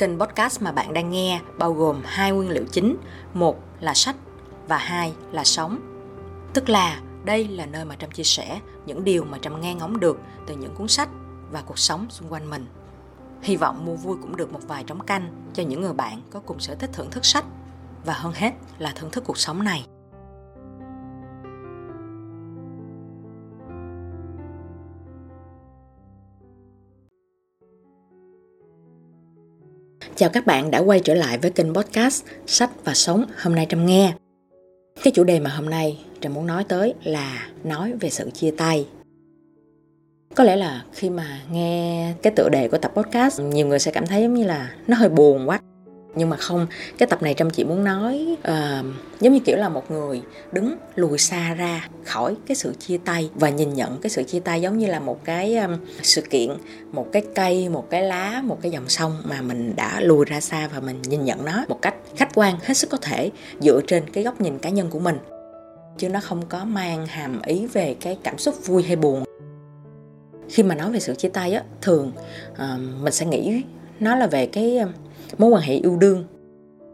Kênh podcast mà bạn đang nghe bao gồm hai nguyên liệu chính, một là sách và hai là sống. Tức là đây là nơi mà Trâm chia sẻ những điều mà Trâm nghe ngóng được từ những cuốn sách và cuộc sống xung quanh mình. Hy vọng mua vui cũng được một vài trống canh cho những người bạn có cùng sở thích thưởng thức sách và hơn hết là thưởng thức cuộc sống này. Chào các bạn đã quay trở lại với kênh podcast Sách và Sống hôm nay Trâm nghe. Cái chủ đề mà hôm nay Trâm muốn nói tới là nói về sự chia tay. Có lẽ là khi mà nghe cái tựa đề của tập podcast, nhiều người sẽ cảm thấy giống như là nó hơi buồn quá nhưng mà không cái tập này trâm chỉ muốn nói uh, giống như kiểu là một người đứng lùi xa ra khỏi cái sự chia tay và nhìn nhận cái sự chia tay giống như là một cái um, sự kiện một cái cây một cái lá một cái dòng sông mà mình đã lùi ra xa và mình nhìn nhận nó một cách khách quan hết sức có thể dựa trên cái góc nhìn cá nhân của mình. Chứ nó không có mang hàm ý về cái cảm xúc vui hay buồn. Khi mà nói về sự chia tay á thường uh, mình sẽ nghĩ nó là về cái mối quan hệ yêu đương.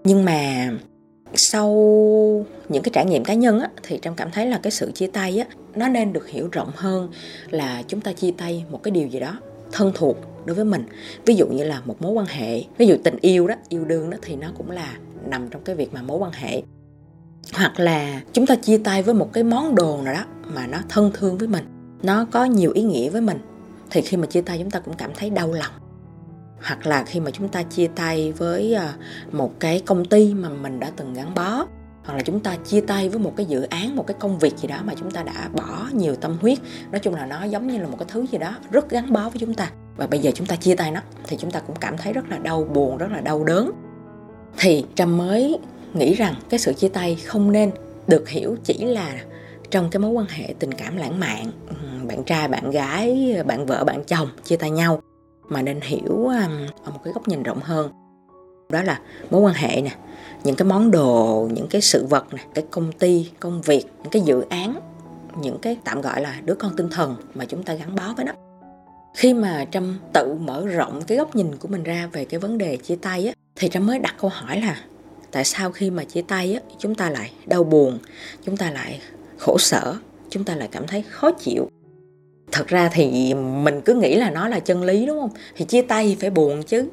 Nhưng mà sau những cái trải nghiệm cá nhân á, thì trâm cảm thấy là cái sự chia tay á, nó nên được hiểu rộng hơn là chúng ta chia tay một cái điều gì đó thân thuộc đối với mình. Ví dụ như là một mối quan hệ ví dụ tình yêu đó yêu đương đó thì nó cũng là nằm trong cái việc mà mối quan hệ. Hoặc là chúng ta chia tay với một cái món đồ nào đó mà nó thân thương với mình nó có nhiều ý nghĩa với mình thì khi mà chia tay chúng ta cũng cảm thấy đau lòng hoặc là khi mà chúng ta chia tay với à, một cái công ty mà mình đã từng gắn bó, hoặc là chúng ta chia tay với một cái dự án, một cái công việc gì đó mà chúng ta đã bỏ nhiều tâm huyết, nói chung là nó giống như là một cái thứ gì đó rất gắn bó với chúng ta. Và bây giờ chúng ta chia tay nó, thì chúng ta cũng cảm thấy rất là đau buồn, rất là đau đớn. Thì trâm mới nghĩ rằng cái sự chia tay không nên được hiểu chỉ là trong cái mối quan hệ tình cảm lãng mạn. Bạn trai, bạn gái, bạn vợ, bạn chồng chia tay nhau mà nên hiểu um, ở một cái góc nhìn rộng hơn. Đó là mối quan hệ nè những cái món đồ những cái sự vật nè cái công ty công việc những cái dự án những cái tạm gọi là đứa con tinh thần mà chúng ta gắn bó với nó khi mà trâm tự mở rộng cái góc nhìn của mình ra về cái vấn đề chia tay á thì trâm mới đặt câu hỏi là tại sao khi mà chia tay á chúng ta lại đau buồn chúng ta lại khổ sở chúng ta lại cảm thấy khó chịu? Thật ra thì mình cứ nghĩ là nó là chân lý, đúng không? Thì chia tay phải buồn chứ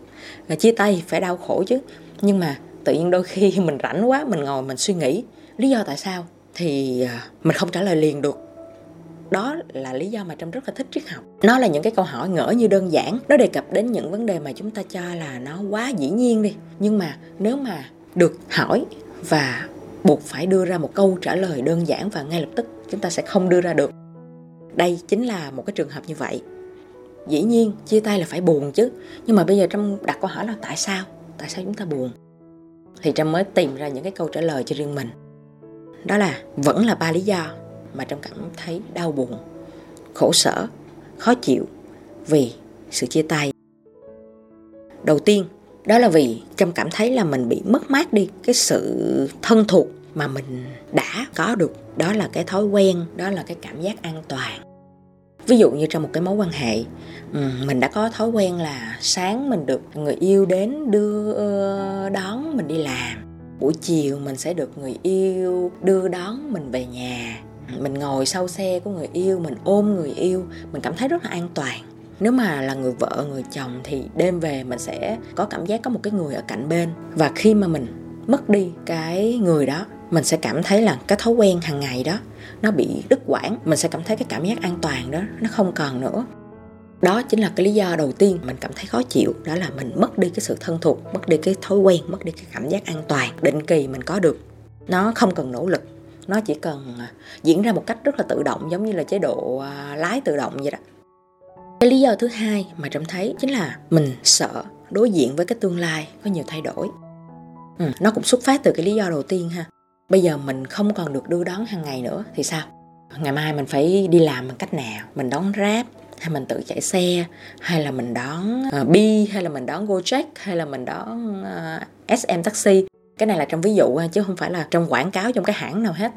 à, chia tay phải đau khổ chứ. Nhưng mà tự nhiên đôi khi mình rảnh quá, mình ngồi mình suy nghĩ, lý do tại sao? Thì à, mình không trả lời liền được. Đó là lý do mà trâm rất là thích triết học. Nó là những cái câu hỏi ngỡ như đơn giản. Nó đề cập đến những vấn đề mà chúng ta cho là nó quá dĩ nhiên đi. Nhưng mà nếu mà được hỏi và buộc phải đưa ra một câu trả lời đơn giản và ngay lập tức, chúng ta sẽ không đưa ra được đây chính là một cái trường hợp như vậy. Dĩ nhiên, chia tay là phải buồn chứ. Nhưng mà bây giờ trâm đặt câu hỏi là tại sao? Tại sao chúng ta buồn? Thì trâm mới tìm ra những cái câu trả lời cho riêng mình. Đó là vẫn là ba lý do mà trâm cảm thấy đau buồn, khổ sở, khó chịu vì sự chia tay. Đầu tiên, đó là vì trâm cảm thấy là mình bị mất mát đi cái sự thân thuộc mà mình đã có được, đó là cái thói quen, đó là cái cảm giác an toàn. Ví dụ như trong một cái mối quan hệ mình đã có thói quen là sáng mình được người yêu đến đưa đón mình đi làm. Buổi chiều mình sẽ được người yêu đưa đón mình về nhà. Mình ngồi sau xe của người yêu, mình ôm người yêu, mình cảm thấy rất là an toàn. Nếu mà là người vợ, người chồng thì đêm về mình sẽ có cảm giác có một cái người ở cạnh bên. Và khi mà mình mất đi cái người đó mình sẽ cảm thấy là cái thói quen hàng ngày đó nó bị đứt quãng. Mình sẽ cảm thấy cái cảm giác an toàn đó nó không còn nữa. Đó chính là cái lý do đầu tiên mình cảm thấy khó chịu đó là mình mất đi cái sự thân thuộc mất đi cái thói quen mất đi cái cảm giác an toàn định kỳ mình có được. Nó không cần nỗ lực nó chỉ cần à, diễn ra một cách rất là tự động giống như là chế độ à, lái tự động vậy đó. Cái lý do thứ hai mà trâm thấy chính là mình sợ đối diện với cái tương lai có nhiều thay đổi. Ừ, nó cũng xuất phát từ cái lý do đầu tiên ha bây giờ mình không còn được đưa đón hàng ngày nữa thì sao? Ngày mai mình phải đi làm bằng cách nào? Mình đón grab hay mình tự chạy xe hay là mình đón ờ, uh, bi hay là mình đón gojek hay là mình đón ờ, uh, sm taxi? Cái này là trong ví dụ ờ, chứ không phải là trong quảng cáo trong cái hãng nào hết.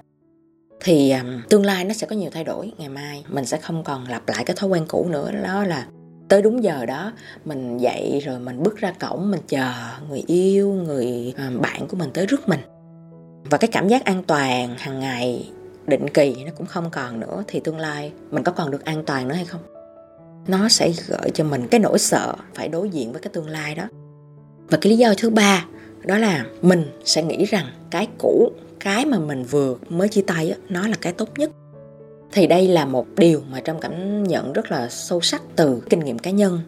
Thì um, tương lai nó sẽ có nhiều thay đổi. Ngày mai mình sẽ không còn lặp lại cái thói quen cũ nữa đó là tới đúng giờ đó mình dậy rồi mình bước ra cổng mình chờ người yêu người uh, bạn của mình tới rước mình và cái cảm giác an toàn hàng ngày định kỳ nó cũng không còn nữa thì tương lai mình có còn được an toàn nữa hay không? Nó sẽ gợi cho mình cái nỗi sợ phải đối diện với cái tương lai đó. Và cái lý do thứ ba đó là mình sẽ nghĩ rằng cái cũ cái mà mình vừa mới chia tay đó, nó là cái tốt nhất. Thì đây là một điều mà trong cảm nhận rất là sâu sắc từ kinh nghiệm cá nhân.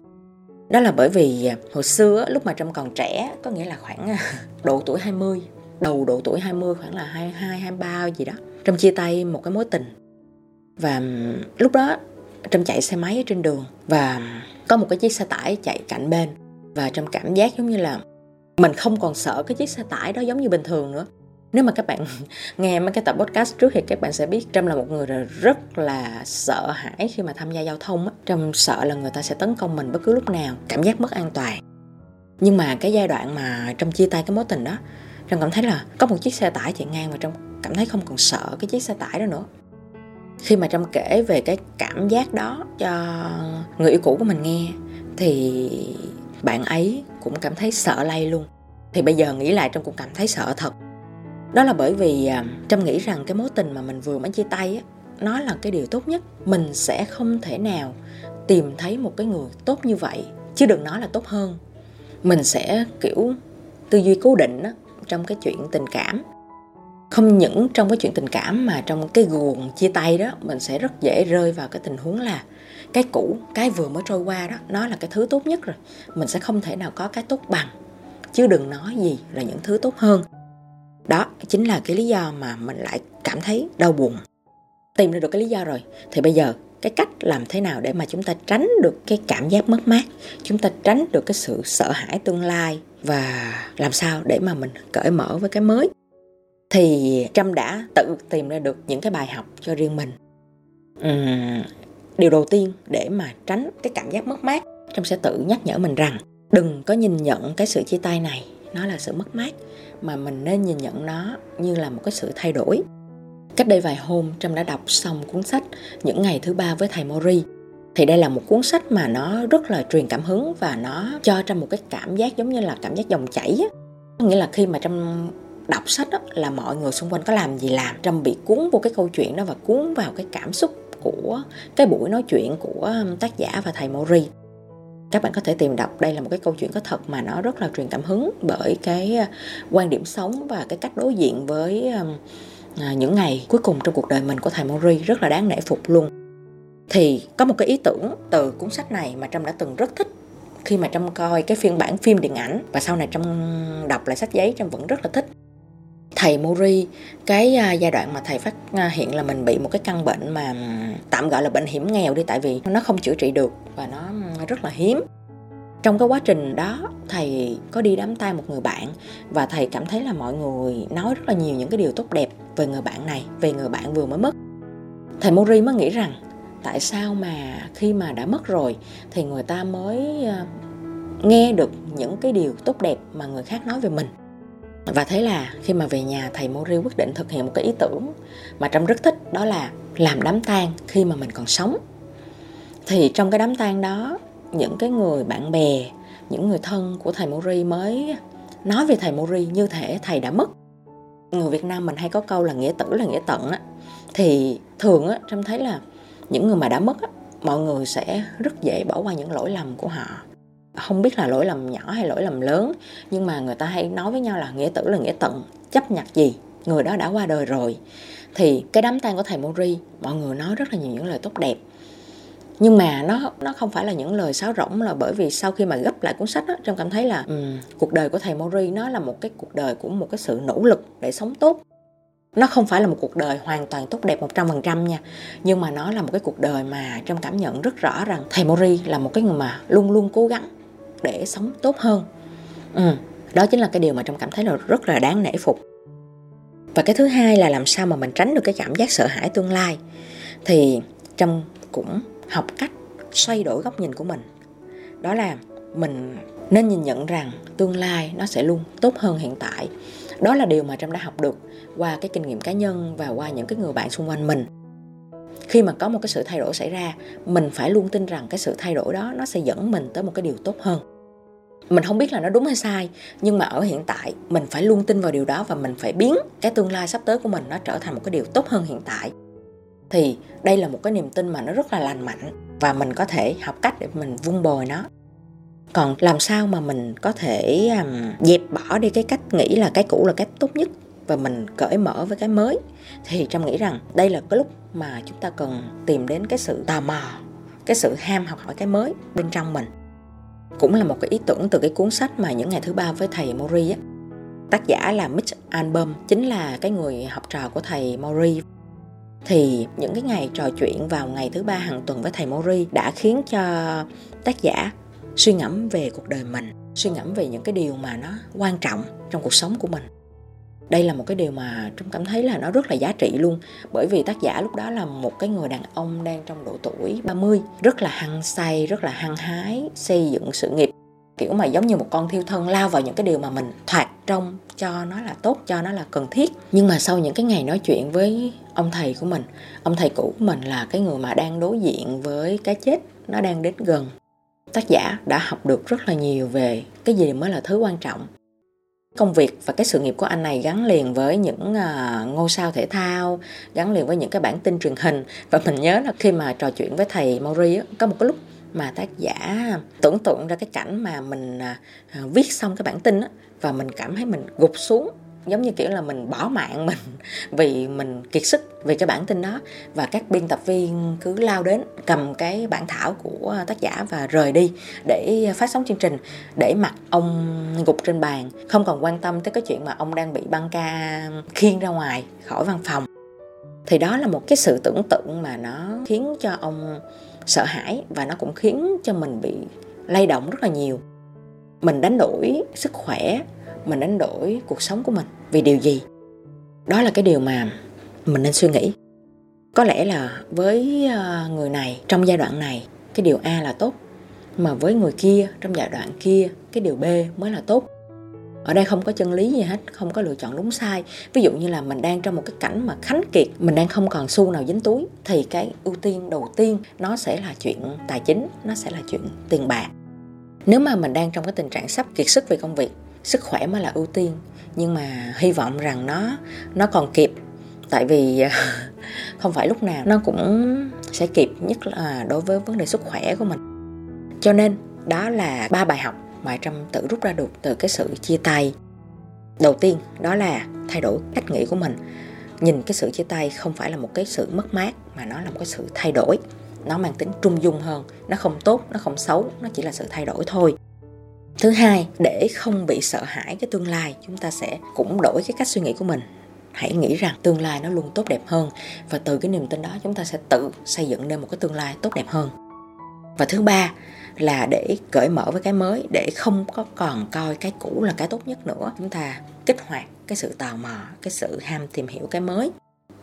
Đó là bởi vì hồi xưa lúc mà trâm còn trẻ có nghĩa là khoảng à, độ tuổi 20 đầu độ tuổi 20 khoảng là 22 23 gì đó. Trâm chia tay một cái mối tình. Và lúc đó trâm chạy xe máy ở trên đường và có một cái chiếc xe tải chạy cạnh bên. Và trâm cảm giác giống như là mình không còn sợ cái chiếc xe tải đó giống như bình thường nữa. Nếu mà các bạn nghe mấy cái tập podcast trước thì các bạn sẽ biết trâm là một người rất là sợ hãi khi mà tham gia giao thông trâm sợ là người ta sẽ tấn công mình bất cứ lúc nào, cảm giác mất an toàn. Nhưng mà cái giai đoạn mà trâm chia tay cái mối tình đó trâm cảm thấy là có một chiếc xe tải chạy ngang và trâm cảm thấy không còn sợ cái chiếc xe tải đó nữa. Khi mà trâm kể về cái cảm giác đó cho người yêu cũ của mình nghe thì bạn ấy cũng cảm thấy sợ lay luôn. Thì bây giờ nghĩ lại trâm cũng cảm thấy sợ thật. Đó là bởi vì à, trâm nghĩ rằng cái mối tình mà mình vừa mới chia tay á nó là cái điều tốt nhất. Mình sẽ không thể nào tìm thấy một cái người tốt như vậy chứ đừng nói là tốt hơn. Mình sẽ kiểu tư duy cố định đó, trong cái chuyện tình cảm. Không những trong cái chuyện tình cảm mà trong cái guồng chia tay đó, mình sẽ rất dễ rơi vào cái tình huống là cái cũ, cái vừa mới trôi qua đó, nó là cái thứ tốt nhất rồi. Mình sẽ không thể nào có cái tốt bằng. Chứ đừng nói gì là những thứ tốt hơn. Đó, chính là cái lý do mà mình lại cảm thấy đau buồn. Tìm ra được cái lý do rồi. Thì bây giờ, cái cách làm thế nào để mà chúng ta tránh được cái cảm giác mất mát? Chúng ta tránh được cái sự sợ hãi tương lai và làm sao để mà mình cởi mở với cái mới? Thì trâm đã tự tìm ra được những cái bài học cho riêng mình. Uhm, điều đầu tiên để mà tránh cái cảm giác mất mát trâm sẽ tự nhắc nhở mình rằng đừng có nhìn nhận cái sự chia tay này nó là sự mất mát mà mình nên nhìn nhận nó như là một cái sự thay đổi. Cách đây vài hôm trâm đã đọc xong cuốn sách những ngày thứ ba với thầy mori thì đây là một cuốn sách mà nó rất là truyền cảm hứng và nó cho ra một cái cảm giác giống như là cảm giác dòng chảy á. Nghĩa là khi mà trong đọc sách đó, là mọi người xung quanh có làm gì làm trâm bị cuốn vô cái câu chuyện đó và cuốn vào cái cảm xúc của cái buổi nói chuyện của um, tác giả và thầy mori các bạn có thể tìm đọc đây là một cái câu chuyện có thật mà nó rất là truyền cảm hứng bởi cái uh, quan điểm sống và cái cách đối diện với um, à, những ngày cuối cùng trong cuộc đời mình của thầy Mori rất là đáng nể phục luôn thì có một cái ý tưởng từ cuốn sách này mà trâm đã từng rất thích khi mà trâm coi cái phiên bản phim điện ảnh. Và sau này trâm đọc lại sách giấy, trâm vẫn rất là thích. Thầy Mori, cái à, giai đoạn mà thầy phát à, hiện là mình bị một cái căn bệnh mà tạm gọi là bệnh hiểm nghèo đi, tại vì nó không chữa trị được và nó rất là hiếm. Trong cái quá trình đó, thầy có đi đám tay một người bạn và thầy cảm thấy là mọi người nói rất là nhiều những cái điều tốt đẹp về người bạn này, về người bạn vừa mới mất. Thầy Mori mới nghĩ rằng tại sao mà khi mà đã mất rồi thì người ta mới ờ, nghe được những cái điều tốt đẹp mà người khác nói về mình? Và thế là khi mà về nhà, thầy Mori quyết định thực hiện một cái ý tưởng mà Trâm rất thích, đó là làm đám tang khi mà mình còn sống. Thì trong cái đám tang đó, những cái người bạn bè, những người thân của thầy Mori mới nói về thầy Mori như thể thầy đã mất. Người Việt Nam mình hay có câu là nghĩa tử là nghĩa tận á. Thì thường á, Trâm thấy là những người mà đã mất á mọi người sẽ rất dễ bỏ qua những lỗi lầm của họ. Không biết là lỗi lầm nhỏ hay lỗi lầm lớn nhưng mà người ta hay nói với nhau là nghĩa tử là nghĩa tận chấp nhặt gì người đó đã qua đời rồi. Thì cái đám tang của thầy Mori mọi người nói rất là nhiều những lời tốt đẹp. Nhưng mà nó nó không phải là những lời sáo rỗng là bởi vì sau khi mà gấp lại cuốn sách đó trông cảm thấy là um, cuộc đời của thầy Mori nó là một cái cuộc đời của một cái sự nỗ lực để sống tốt nó không phải là một cuộc đời hoàn toàn tốt đẹp 100% nha nhưng mà nó là một cái cuộc đời mà trong cảm nhận rất rõ rằng thầy Mori là một cái người mà luôn luôn cố gắng để sống tốt hơn. Ừ, đó chính là cái điều mà trong cảm thấy là rất là đáng nể phục. Và cái thứ hai là làm sao mà mình tránh được cái cảm giác sợ hãi tương lai. Thì trong cũng học cách xoay đổi góc nhìn của mình. Đó là mình nên nhìn nhận rằng tương lai nó sẽ luôn tốt hơn hiện tại đó là điều mà trâm đã học được qua cái kinh nghiệm cá nhân và qua những cái người bạn xung quanh mình. Khi mà có một cái sự thay đổi xảy ra, mình phải luôn tin rằng cái sự thay đổi đó nó sẽ dẫn mình tới một cái điều tốt hơn. Mình không biết là nó đúng hay sai, nhưng mà ở hiện tại, mình phải luôn tin vào điều đó và mình phải biến cái tương lai sắp tới của mình nó trở thành một cái điều tốt hơn hiện tại. Thì đây là một cái niềm tin mà nó rất là lành mạnh và mình có thể học cách để mình vun bồi nó còn làm sao mà mình có thể um, dẹp bỏ đi cái cách nghĩ là cái cũ là cách tốt nhất và mình cởi mở với cái mới? Thì trâm nghĩ rằng đây là cái lúc mà chúng ta cần tìm đến cái sự tò mò cái sự ham học hỏi cái mới bên trong mình. Cũng là một cái ý tưởng từ cái cuốn sách mà những ngày thứ ba với thầy Mori á. Tác giả là Mitch Album chính là cái người học trò của thầy Mori thì những cái ngày trò chuyện vào ngày thứ ba hàng tuần với thầy Mori đã khiến cho tác giả suy ngẫm về cuộc đời mình, suy ngẫm về những cái điều mà nó quan trọng trong cuộc sống của mình. Đây là một cái điều mà chúng cảm thấy là nó rất là giá trị luôn, bởi vì tác giả lúc đó là một cái người đàn ông đang trong độ tuổi 30 rất là hăng say, rất là hăng hái xây dựng sự nghiệp, kiểu mà giống như một con thiêu thân lao vào những cái điều mà mình thoạt trong cho nó là tốt, cho nó là cần thiết. Nhưng mà sau những cái ngày nói chuyện với ông thầy của mình, ông thầy cũ của mình là cái người mà đang đối diện với cái chết nó đang đến gần tác giả đã học được rất là nhiều về cái gì mới là thứ quan trọng. Công việc và cái sự nghiệp của anh này gắn liền với những à, ngôi sao thể thao, gắn liền với những cái bản tin truyền hình. Và mình nhớ là khi mà trò chuyện với thầy Maury có một cái lúc mà tác giả tưởng tượng ra cái cảnh mà mình à, viết xong cái bản tin và mình cảm thấy mình gục xuống giống như kiểu là mình bỏ mạng mình vì mình kiệt sức vì cái bản tin đó. Và các biên tập viên cứ lao đến cầm cái bản thảo của tác giả và rời đi để phát sóng chương trình, để mặc ông gục trên bàn. Không còn quan tâm tới cái chuyện mà ông đang bị băng ca khiêng ra ngoài khỏi văn phòng. Thì đó là một cái sự tưởng tượng mà nó khiến cho ông sợ hãi và nó cũng khiến cho mình bị lay động rất là nhiều. Mình đánh đổi sức khỏe mình đánh đổi cuộc sống của mình. Vì điều gì? Đó là cái điều mà mình nên suy nghĩ. Có lẽ là với ờ, người này trong giai đoạn này, cái điều a là tốt, mà với người kia trong giai đoạn kia, cái điều b mới là tốt. Ở đây không có chân lý gì hết, không có lựa chọn đúng sai. Ví dụ như là mình đang trong một cái cảnh mà khánh kiệt, mình đang không còn xu nào dính túi, thì cái ưu tiên đầu tiên nó sẽ là chuyện tài chính, nó sẽ là chuyện tiền bạc. Nếu mà mình đang trong cái tình trạng sắp kiệt sức về công việc sức khỏe mới là ưu tiên. Nhưng mà hy vọng rằng nó nó còn kịp. Tại vì, không phải lúc nào nó cũng sẽ kịp, nhất là đối với vấn đề sức khỏe của mình. Cho nên, đó là ba bài học mà trâm tự rút ra được từ cái sự chia tay. Đầu tiên, đó là thay đổi cách nghĩ của mình. Nhìn cái sự chia tay không phải là một cái sự mất mát, mà nó là một cái sự thay đổi. Nó mang tính trung dung hơn. Nó không tốt, nó không xấu, nó chỉ là sự thay đổi thôi thứ hai, để không bị sợ hãi cái tương lai, chúng ta sẽ cũng đổi cái cách suy nghĩ của mình. Hãy nghĩ rằng tương lai nó luôn tốt đẹp hơn và từ cái niềm tin đó chúng ta sẽ tự xây dựng nên một cái tương lai tốt đẹp hơn. Và thứ ba là để cởi mở với cái mới, để không có còn coi cái cũ là cái tốt nhất nữa. Chúng ta kích hoạt cái sự tò mò, cái sự ham tìm hiểu cái mới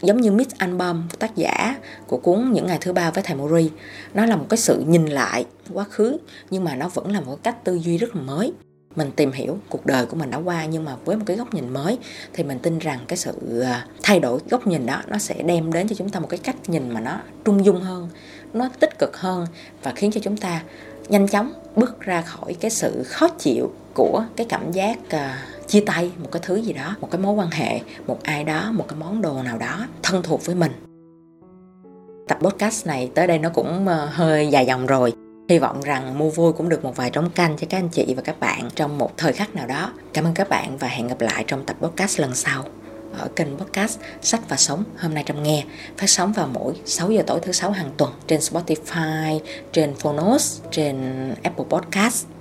giống như Miss Album tác giả của cuốn những ngày thứ ba với thầy Mori nó là một cái sự nhìn lại quá khứ nhưng mà nó vẫn là một cách tư duy rất là mới. Mình tìm hiểu cuộc đời của mình đã qua nhưng mà với một cái góc nhìn mới thì mình tin rằng cái sự à, thay đổi góc nhìn đó nó sẽ đem đến cho chúng ta một cái cách nhìn mà nó trung dung hơn nó tích cực hơn và khiến cho chúng ta nhanh chóng bước ra khỏi cái sự khó chịu của cái cảm giác uh, chia tay một cái thứ gì đó một cái mối quan hệ một ai đó một cái món đồ nào đó thân thuộc với mình. Tập podcast này tới đây nó cũng ờ, hơi dài dòng rồi. Hy vọng rằng mua vui cũng được một vài trống canh cho các anh chị và các bạn trong một thời khắc nào đó. Cảm ơn các bạn và hẹn gặp lại trong tập podcast lần sau. Ở kênh podcast Sách và Sống hôm nay trong nghe. Phát sóng vào mỗi 6 giờ tối thứ sáu hàng tuần trên Spotify, trên Phonos, trên Apple Podcast.